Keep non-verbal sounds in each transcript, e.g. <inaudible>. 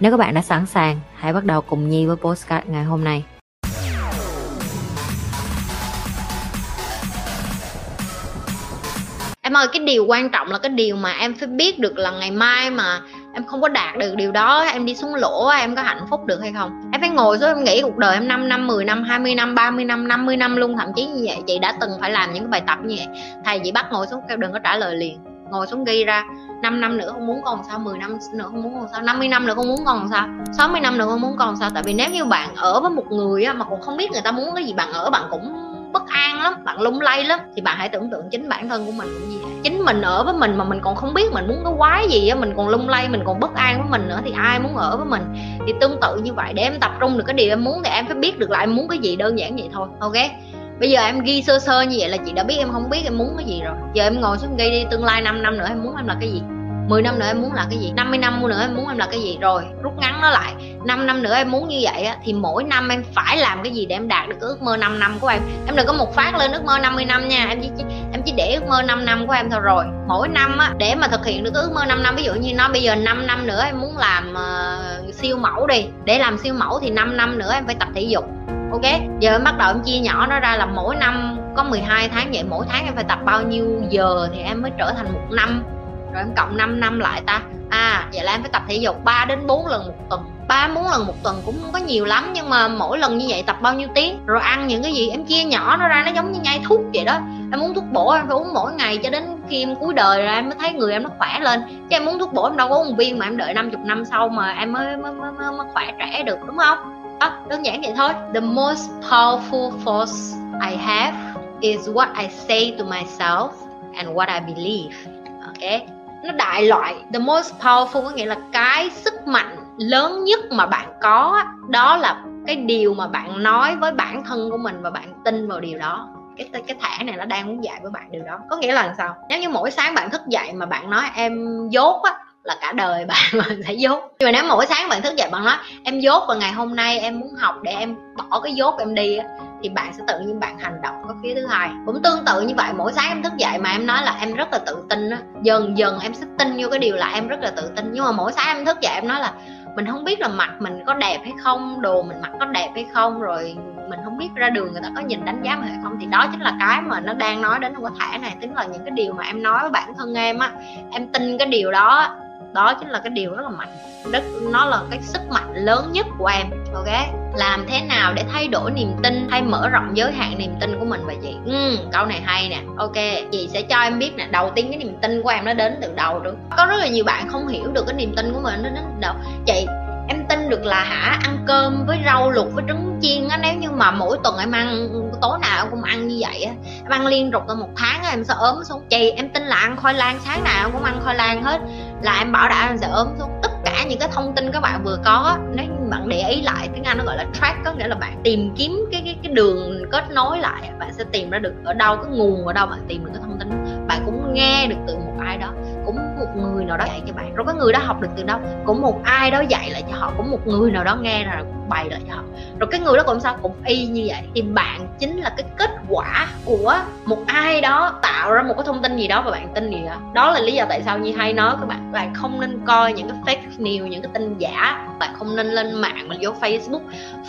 Nếu các bạn đã sẵn sàng, hãy bắt đầu cùng Nhi với postcard ngày hôm nay. em ơi cái điều quan trọng là cái điều mà em phải biết được là ngày mai mà em không có đạt được điều đó em đi xuống lỗ em có hạnh phúc được hay không? Em phải ngồi xuống em nghĩ cuộc đời em 5 năm 10 năm 20 năm 30 năm 50 năm luôn. Thậm chí như vậy chị đã từng phải làm những cái bài tập như vậy. Thầy chị bắt ngồi xuống kêu đừng có trả lời liền ngồi xuống ghi ra 5 năm nữa không muốn còn sao 10 năm nữa không muốn còn sao 50 năm nữa không muốn còn sao 60 năm nữa không muốn còn sao. Tại vì nếu như bạn ở với một người mà cũng không biết người ta muốn cái gì, bạn ở bạn cũng bất an lắm, bạn lung lay lắm, thì bạn hãy tưởng tượng chính bản thân của mình cũng như vậy. Chính mình ở với mình mà mình còn không biết mình muốn cái quái gì á, mình còn lung lay, mình còn bất an với mình nữa thì ai muốn ở với mình? Thì tương tự như vậy, để em tập trung được cái điều em muốn thì em phải biết được là em muốn cái gì, đơn giản vậy thôi, ok? Bây giờ em ghi sơ sơ như vậy là chị đã biết em không biết em muốn cái gì rồi. Giờ em ngồi xuống ghi đi tương lai 5 năm nữa em muốn em là cái gì? 10 năm nữa em muốn là cái gì? 50 năm nữa em muốn em là cái gì? Rồi rút ngắn nó lại. 5 năm nữa em muốn như vậy á, thì mỗi năm em phải làm cái gì để em đạt được cái ước mơ 5 năm của em? Em đừng có một phát lên ước mơ 50 năm nha. Em chỉ em chỉ để ước mơ 5 năm của em thôi. Rồi mỗi năm á để mà thực hiện được ước mơ 5 năm ví dụ như nó bây giờ 5 năm nữa em muốn làm uh, siêu mẫu đi. Để làm siêu mẫu thì 5 năm nữa em phải tập thể dục ok giờ em bắt đầu em chia nhỏ nó ra là mỗi năm có 12 tháng vậy. Mỗi tháng em phải tập bao nhiêu giờ thì em mới trở thành một năm? Rồi em cộng 5 năm lại ta. À vậy là em phải tập thể dục 3 đến 4 lần một tuần. Ba bốn lần một tuần cũng không có nhiều lắm nhưng mà mỗi lần như vậy tập bao nhiêu tiếng? Rồi ăn những cái gì? Em chia nhỏ nó ra nó giống như nhai thuốc vậy đó. Em uống thuốc bổ em phải uống mỗi ngày cho đến khi em cuối đời rồi em mới thấy người em nó khỏe lên. Chứ em uống thuốc bổ em đâu có uống viên mà em đợi 50 năm sau mà em mới mới, mới, mới, mới khỏe trẻ được đúng không? Đó, đơn giản vậy thôi. The most powerful force I have is what I say to myself and what I believe. Ok. Nó đại loại. The most powerful có nghĩa là cái sức mạnh lớn nhất mà bạn có đó là cái điều mà bạn nói với bản thân của mình và bạn tin vào điều đó. Cái cái thẻ này nó đang muốn dạy với bạn điều đó. Có nghĩa là sao? Nếu như mỗi sáng bạn thức dậy mà bạn nói em dốt á là cả đời bạn <laughs> sẽ dốt. Nhưng mà nếu mỗi sáng bạn thức dậy bạn nói, em dốt và ngày hôm nay em muốn học để em bỏ cái dốt em đi thì bạn sẽ tự nhiên bạn hành động có phía thứ hai. Cũng tương tự như vậy, mỗi sáng em thức dậy mà em nói là em rất là tự tin á. Dần dần em sẽ tin vô cái điều là em rất là tự tin. Nhưng mà mỗi sáng em thức dậy em nói là mình không biết là mặt mình có đẹp hay không, đồ mình mặc có đẹp hay không, rồi mình không biết ra đường người ta có nhìn đánh giá mình hay không. Thì đó chính là cái mà nó đang nói đến cái thẻ này. Tính là những cái điều mà em nói với bản thân em á, em tin cái điều đó đó chính là cái điều rất là mạnh. Rất nó là cái sức mạnh lớn nhất của em ok? Làm thế nào để thay đổi niềm tin hay mở rộng giới hạn niềm tin của mình và chị? Ừ, câu này hay nè. Ok chị sẽ cho em biết nè. Đầu tiên cái niềm tin của em nó đến từ đầu trước có rất là nhiều bạn không hiểu được cái niềm tin của mình nó đến từ đầu chị em tin được là hả? Ăn cơm với rau luộc với trứng chiên á nếu như mà mỗi tuần em ăn tối nào cũng ăn như vậy á. Em ăn liên tục trong một tháng á em sẽ ốm xuống. Chị em tin là ăn khoai lang sáng nào cũng ăn khoai lang hết là em bảo đảm em sẽ ốm xuống tất cả những cái thông tin các bạn vừa có. Nếu bạn để ý lại, tiếng anh nó gọi là track, có nghĩa là bạn tìm kiếm cái cái cái đường kết nối lại. Bạn sẽ tìm ra được ở đâu, cái nguồn ở đâu, bạn tìm được cái thông tin bạn cũng nghe được từ một ai đó, cũng một người nào đó dạy cho bạn. Rồi có người đó học được từ đâu? Cũng một ai đó dạy lại cho họ cũng một người nào đó nghe rồi bày lại cho họ. Rồi cái người đó cũng sao? Cũng y như vậy. Thì bạn chính là cái kết quả của một ai đó tạo ra một cái thông tin gì đó và bạn tin gì đó. Đó là lý do tại sao như hay nói các bạn bạn không nên coi những cái fake news những cái tin giả. Bạn không nên lên mạng mà vô facebook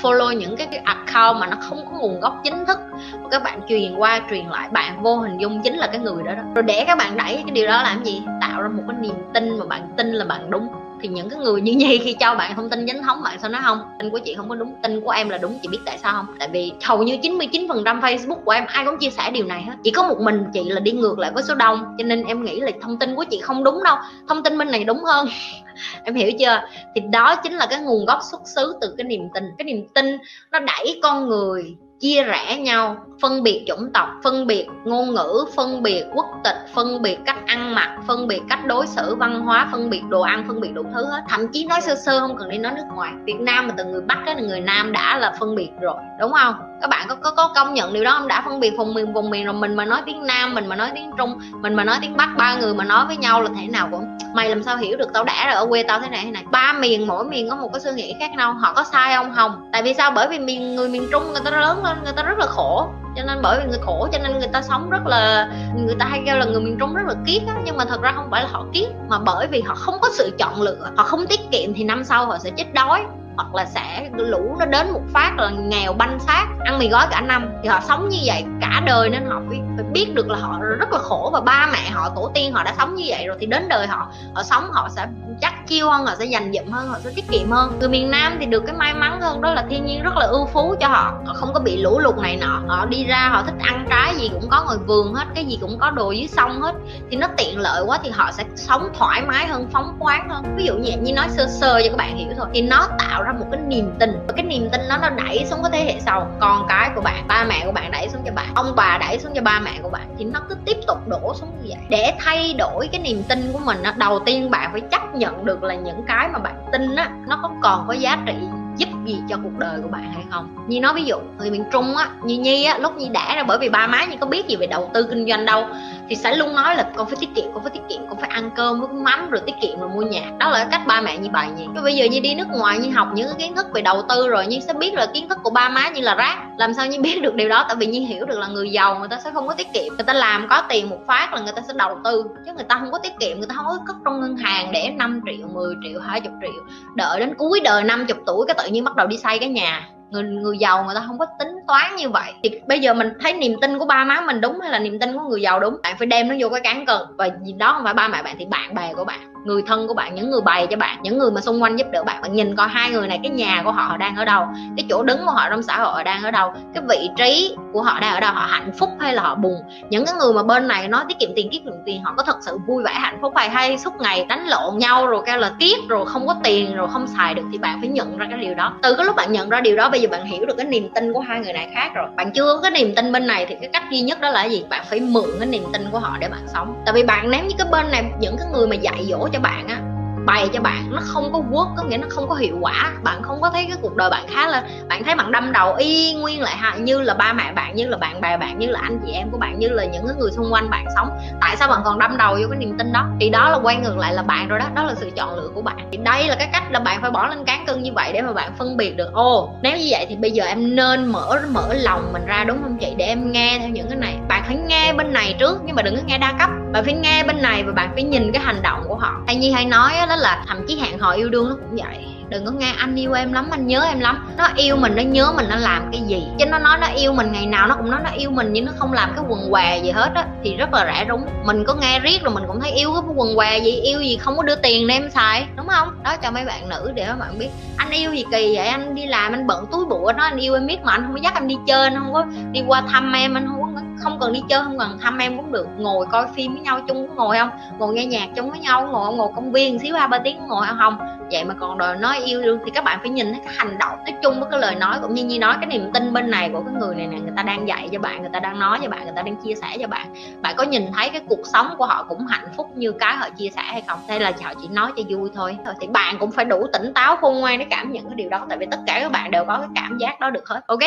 follow những cái, cái account mà nó không có nguồn gốc chính thức. Và các bạn truyền qua truyền lại bạn vô hình dung chính là cái người đó đó. Rồi để các bạn đẩy cái điều đó làm gì? Tạo ra một cái niềm tin mà bạn tin là bạn đúng. Thì những cái người như nhi khi cho bạn thông tin chính thống, bạn sao nói không? Tin của chị không có đúng, tin của em là đúng, chị biết tại sao không? Tại vì hầu như 99% facebook của em, ai cũng chia sẻ điều này hết. Chỉ có một mình chị là đi ngược lại với số đông, cho nên em nghĩ là thông tin của chị không đúng đâu. Thông tin bên này đúng hơn. <laughs> Em hiểu chưa? Thì đó chính là cái nguồn gốc xuất xứ từ cái niềm tin. Cái niềm tin nó đẩy con người chia rẽ nhau, phân biệt chủng tộc, phân biệt ngôn ngữ, phân biệt quốc tịch, phân biệt cách ăn mặc, phân biệt cách đối xử văn hóa, phân biệt đồ ăn, phân biệt đủ thứ hết. Thậm chí nói sơ sơ không cần đi nói nước ngoài. Việt nam mà từ người bắc đến người nam đã là phân biệt rồi, đúng không? Các bạn có, có có công nhận điều đó không? Đã phân biệt vùng miền vùng miền rồi mình mà nói tiếng nam mình mà nói tiếng trung mình mà nói tiếng bắc ba người mà nói với nhau là thế nào cũng mày làm sao hiểu được tao đã rồi ở quê tao thế này thế này. Ba miền mỗi miền có một cái suy nghĩ khác nhau. Họ có sai không? Không. Tại vì sao? Bởi vì miền người miền trung người ta lớn lên người ta rất là khổ. Cho nên bởi vì người khổ cho nên người ta sống rất là người ta hay kêu là người miền trung rất là kiết á. Nhưng mà thật ra không phải là họ kiết mà bởi vì họ không có sự chọn lựa họ không tiết kiệm thì năm sau họ sẽ chết đói hoặc là sẽ lũ nó đến một phát là nghèo banh xác ăn mì gói cả năm. Thì họ sống như vậy cả đời nên họ phải, phải biết được là họ rất là khổ và ba mẹ họ tổ tiên họ đã sống như vậy rồi thì đến đời họ họ sống họ sẽ chắc chiêu hơn, họ sẽ dành dụm hơn, họ sẽ tiết kiệm hơn. Người miền nam thì được cái may mắn hơn, đó là thiên nhiên rất là ưu phú cho họ. Họ không có bị lũ lụt này nọ. Họ đi ra, họ thích ăn trái gì cũng có ngoài vườn hết, cái gì cũng có, đồ dưới sông hết. Thì nó tiện lợi quá thì họ sẽ sống thoải mái hơn, phóng khoáng hơn. Ví dụ như như nói sơ sơ cho các bạn hiểu thôi, thì nó tạo ra một cái niềm tin. Và cái niềm tin đó nó đẩy xuống cái thế hệ sau. Con cái của bạn, ba mẹ của bạn đẩy xuống cho bạn. Ông bà đẩy xuống cho ba mẹ của bạn. Thì nó cứ tiếp tục đổ xuống như vậy. Để thay đổi cái niềm tin của mình đầu tiên bạn phải chấp nhận được là những cái mà bạn tin á, nó có còn có giá trị giúp gì cho cuộc đời của bạn hay không? Như nói ví dụ, người miền trung á như nhi á, lúc nhi đã ra, bởi vì ba má nhi có biết gì về đầu tư kinh doanh đâu thì sẽ luôn nói là con phải tiết kiệm, con phải tiết kiệm, con phải ăn cơm với mắm rồi tiết kiệm rồi mua nhà. Đó là cách ba mẹ như bài nhỉ Chứ bây giờ như đi nước ngoài, như học những cái kiến thức về đầu tư rồi, như sẽ biết là kiến thức của ba má như là rác, làm sao như biết được điều đó? Tại vì như hiểu được là người giàu người ta sẽ không có tiết kiệm. Người ta làm có tiền một phát là người ta sẽ đầu tư. Chứ người ta không có tiết kiệm, người ta không có cất trong ngân hàng để 5 triệu 10 triệu 20 triệu. Đợi đến cuối đời 50 tuổi cái tự nhiên bắt đầu đi xây cái nhà. Người người giàu người ta không có tính toán như vậy. Thì bây giờ mình thấy niềm tin của ba má mình đúng hay là niềm tin của người giàu đúng? Bạn phải đem nó vô cái cán cân. Và đó không phải ba mẹ bạn, thì bạn bè của bạn, người thân của bạn, những người bày cho bạn, những người mà xung quanh giúp đỡ bạn. Bạn nhìn coi hai người này, cái nhà của họ đang ở đâu, cái chỗ đứng của họ trong xã hội đang ở đâu, cái vị trí của họ đang ở đâu, họ hạnh phúc hay là họ buồn. Những cái người mà bên này nói tiết kiệm tiền tiết kiệm tiền, họ có thật sự vui vẻ, hạnh phúc hay hay suốt ngày đánh lộn nhau rồi kêu là tiếc rồi không có tiền rồi không xài được, thì bạn phải nhận ra cái điều đó. Từ cái lúc bạn nhận ra điều đó, bây giờ bạn hiểu được cái niềm tin của hai người này khác rồi. Bạn chưa có cái niềm tin bên này thì cái cách duy nhất đó là gì? Bạn phải mượn cái niềm tin của họ để bạn sống. Tại vì bạn nếu như cái bên này, những cái người mà dạy dỗ cho bạn á bày cho bạn, nó không có work có nghĩa nó không có hiệu quả. Bạn không có thấy cái cuộc đời bạn khá là, bạn thấy bạn đâm đầu y nguyên lại ha, như là ba mẹ bạn, như là bạn bè bạn, như là anh chị em của bạn, như là những cái người xung quanh bạn sống. Tại sao bạn còn đâm đầu vô cái niềm tin đó? Thì đó là quay ngược lại là bạn rồi đó đó là sự chọn lựa của bạn. Thì đây là cái cách là bạn phải bỏ lên cán cân như vậy để mà bạn phân biệt được ô nếu như vậy thì bây giờ em nên mở mở lòng mình ra đúng không chị? Để em nghe theo những cái này phải nghe bên này trước, nhưng mà đừng có nghe đa cấp. Bạn phải nghe bên này và bạn phải nhìn cái hành động của họ. Hay như hay nói đó là thậm chí hẹn hò yêu đương nó cũng vậy. Đừng có nghe anh yêu em lắm, anh nhớ em lắm. Nó yêu mình, nó nhớ mình, nó làm cái gì? Chứ nó nói nó yêu mình, ngày nào nó cũng nói nó yêu mình, nhưng nó không làm cái quần què gì hết á, thì rất là rẻ rúng. Mình có nghe riết rồi mình cũng thấy yêu cái quần què gì, yêu gì không có đưa tiền để em xài, đúng không? Đó, cho mấy bạn nữ để các bạn biết. Anh yêu gì kỳ vậy? Anh đi làm, anh bận túi bụi nó anh yêu em biết mà anh không có dắt em đi chơi, anh không có đi qua thăm em, anh không không cần đi chơi, không cần thăm em cũng được. Ngồi coi phim với nhau, chung có ngồi không? Ngồi nghe nhạc chung với nhau, ngồi ngồi công viên, xíu hai ba tiếng ngồi không? Vậy mà còn đòi nói yêu đương thì các bạn phải nhìn thấy cái hành động nói chung với cái lời nói cũng như như nói cái niềm tin bên này của cái người này nè, người ta đang dạy cho bạn, người ta đang nói cho bạn, người ta đang chia sẻ cho bạn. Bạn có nhìn thấy cái cuộc sống của họ cũng hạnh phúc như cái họ chia sẻ hay không? Hay là họ chỉ nói cho vui thôi? Thì bạn cũng phải đủ tỉnh táo khôn ngoan để cảm nhận cái điều đó, tại vì tất cả các bạn đều có cái cảm giác đó được hết, ok?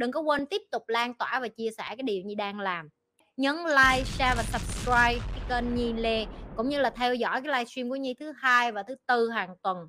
Đừng có quên tiếp tục lan tỏa và chia sẻ cái điều nhi đang làm. Nhấn like, share và subscribe cái kênh Nhi Lê cũng như là theo dõi cái livestream của Nhi thứ hai và thứ tư hàng tuần.